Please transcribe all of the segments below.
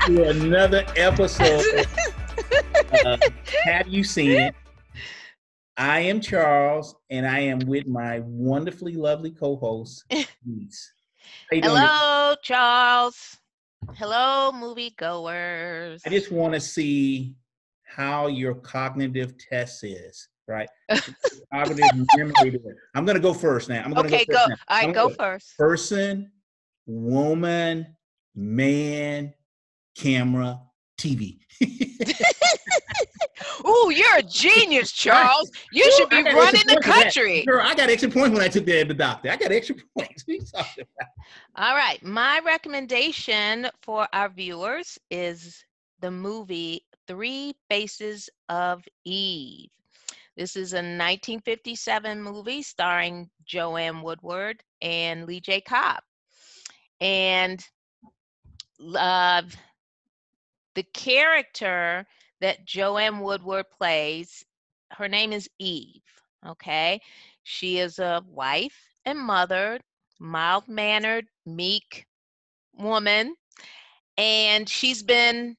to another episode. Uh, have you seen it? I am Charles, and I am with my wonderfully lovely co-host, Denise. Hello, Charles. Hello, moviegoers. I just want to see how your cognitive test is, right? cognitive memory. I'm going to go first now. I'm going to Okay, go go. now. All I'm gonna go first. Person, woman, man, camera, TV. Ooh, you're a genius, Charles. You should be running the points for that. country. Girl, I got extra points when I took that at the doctor. I got extra points. What are you talking about? All right, my recommendation for our viewers is the movie Three Faces of Eve. This is a 1957 movie starring Joanne Woodward and Lee J. Cobb. And uh, the character that Joanne Woodward plays, her name is Eve. Okay. She is a wife and mother, mild mannered, meek woman. And she's been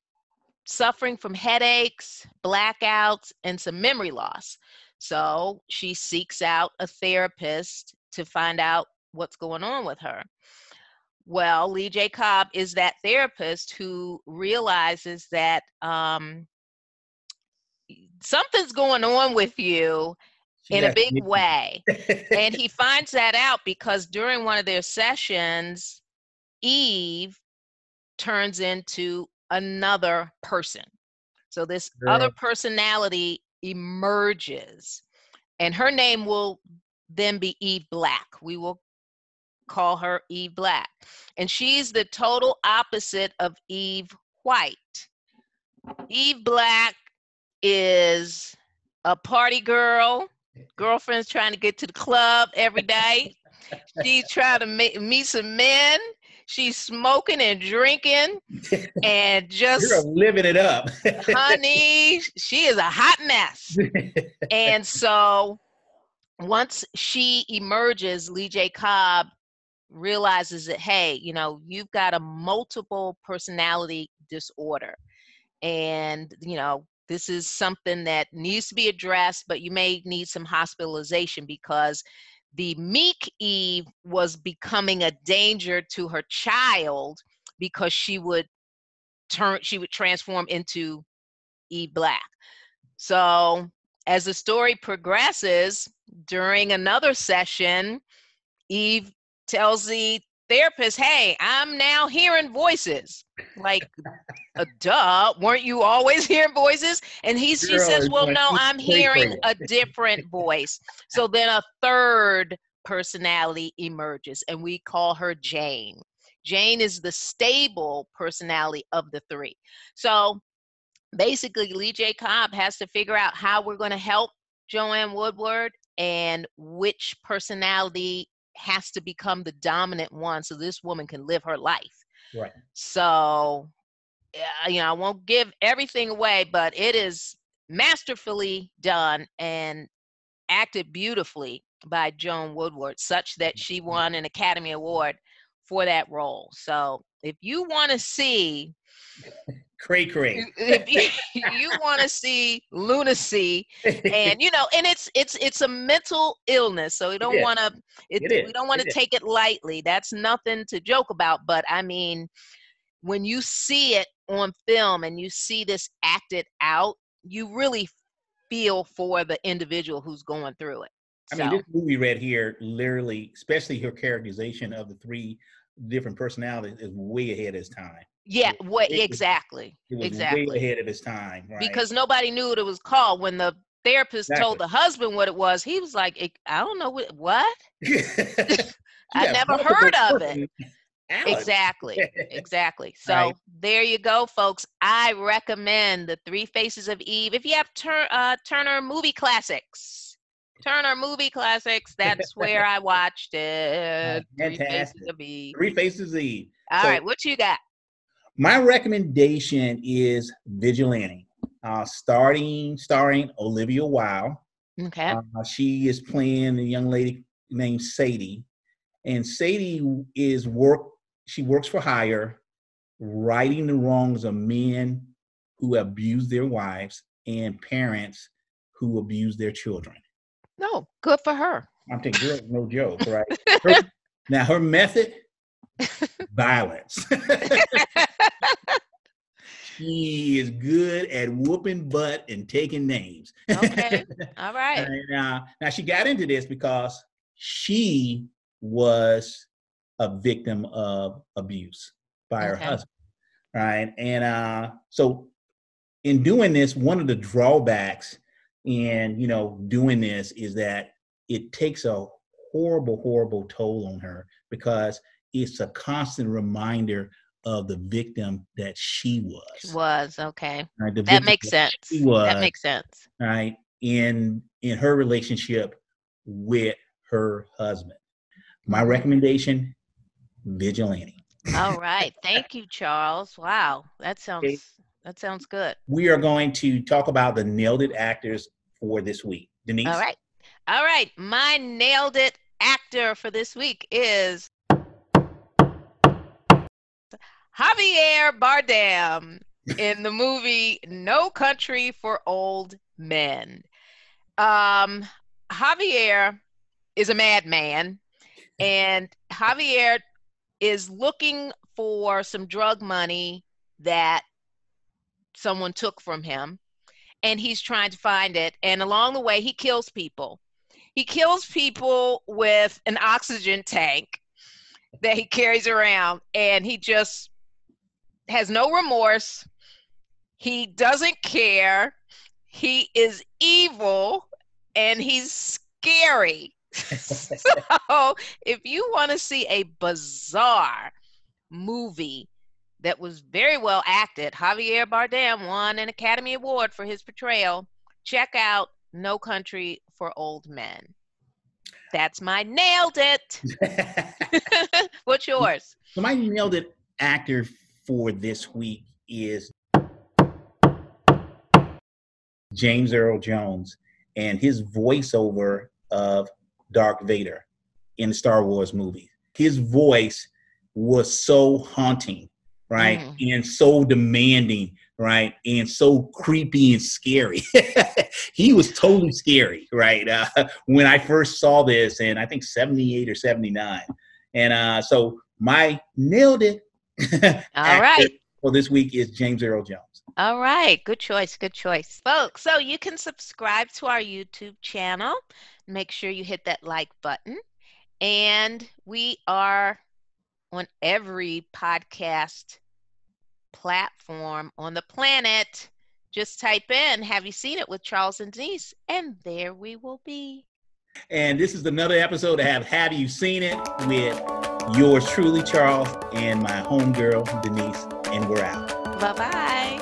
suffering from headaches, blackouts, and some memory loss. So she seeks out a therapist to find out what's going on with her. Well, Lee J. Cobb is that therapist who realizes that um, something's going on with you She in a big me. way. And he finds that out because during one of their sessions, Eve turns into another person. So this other personality emerges, and her name will then be Eve Black. We will call her Eve Black. And she's the total opposite of Eve White. Eve Black is a party girl. Girlfriend's trying to get to the club every day. She's trying to ma- meet some men. She's smoking and drinking and just, You're living it up. honey, she is a hot mess. And so once she emerges, Lee J. Cobb realizes that, hey, you know, you've got a multiple personality disorder. And, you know, this is something that needs to be addressed, but you may need some hospitalization because the meek Eve was becoming a danger to her child because she would turn, she would transform into Eve Black. So as the story progresses, during another session, Eve tells the therapist, Hey, I'm now hearing voices. Like, uh, duh, weren't you always hearing voices? And he, she says, Well, no, I'm hearing a different voice. So then a third personality emerges, and we call her Jane. Jane is the stable personality of the three. So basically, Lee J. Cobb has to figure out how we're going to help Joanne Woodward and which personality has to become the dominant one so this woman can live her life. right. So, you know, I won't give everything away, but it is masterfully done and acted beautifully by Joan Woodward, such that she mm-hmm. won an Academy Award for that role. So, if you want to see Cray cray. if you, you want to see lunacy and you know and it's it's it's a mental illness so we don't want to we don't want to is. take it lightly that's nothing to joke about but i mean when you see it on film and you see this acted out you really feel for the individual who's going through it I mean, So, this movie right here, literally, especially her characterization of the three different personalities, is way ahead of its time. Yeah what it was- exactly It was exactly. way ahead of his time, right? because nobody knew what it was called. When the therapist told the husband what it was he was like i don't know what what? I never heard of it. exactly exactly. So Right. there you go folks. I recommend the three faces of eve. If you have Tur- uh, turner movie classics turner movie classics that's where i watched it. Three faces of eve. Three Faces of Eve. All So- right, what you got My recommendation is Vigilante, uh, starting starring Olivia Wilde. okay Uh, she is playing a young lady named Sadie, and Sadie is work. She works for hire righting the wrongs of men who abuse their wives and parents who abuse their children. No, good for her. I'm taking good, no joke, right? Her, now her method, violence. she is good at whooping butt and taking names. okay, all right. And, uh, now she got into this because she was a victim of abuse by her Okay. husband, right? And uh, so, in doing this, one of the drawbacks in you know doing this is that it takes a horrible, horrible toll on her because it's a constant reminder of the victim that she was. Was okay. right? That makes sense. she was, That makes sense. right in in her relationship with her husband. My recommendation: vigilante. All right. Thank you, Charles. Wow, that sounds Okay. that sounds good. We are going to talk about the nailed it actors for this week. Denise. All right. All right. My nailed it actor for this week is Javier Bardem in the movie No Country for Old Men. Um, Javier is a madman, and Javier is looking for some drug money that someone took from him and he's trying to find it. And along the way, he kills people. He kills people with an oxygen tank that he carries around, and he just has no remorse. He doesn't care. He is evil and he's scary. so, if you want to see a bizarre movie that was very well acted. Javier Bardem won an Academy Award for his portrayal. Check out No Country for Old Men. That's my nailed it. What's yours? so my nailed it actor for this week is James Earl Jones and his voiceover of Darth Vader in the Star Wars movie. His voice was so haunting, right? And so demanding, right? And so creepy and scary. he was totally scary, right? Uh, when I first saw this, and I think 78 or 79. And uh, so my nailed it. All right. For this week is James Earl Jones. All right. Good choice. Good choice. Folks, so you can subscribe to our YouTube channel. Make sure you hit that like button. And we are on every podcast platform on the planet. Just type in, have you seen it with Charles and Denise? And there we will be. And this is another episode of Have Have You Seen It with yours truly, Charles, and my homegirl, Denise, and we're out. Bye bye.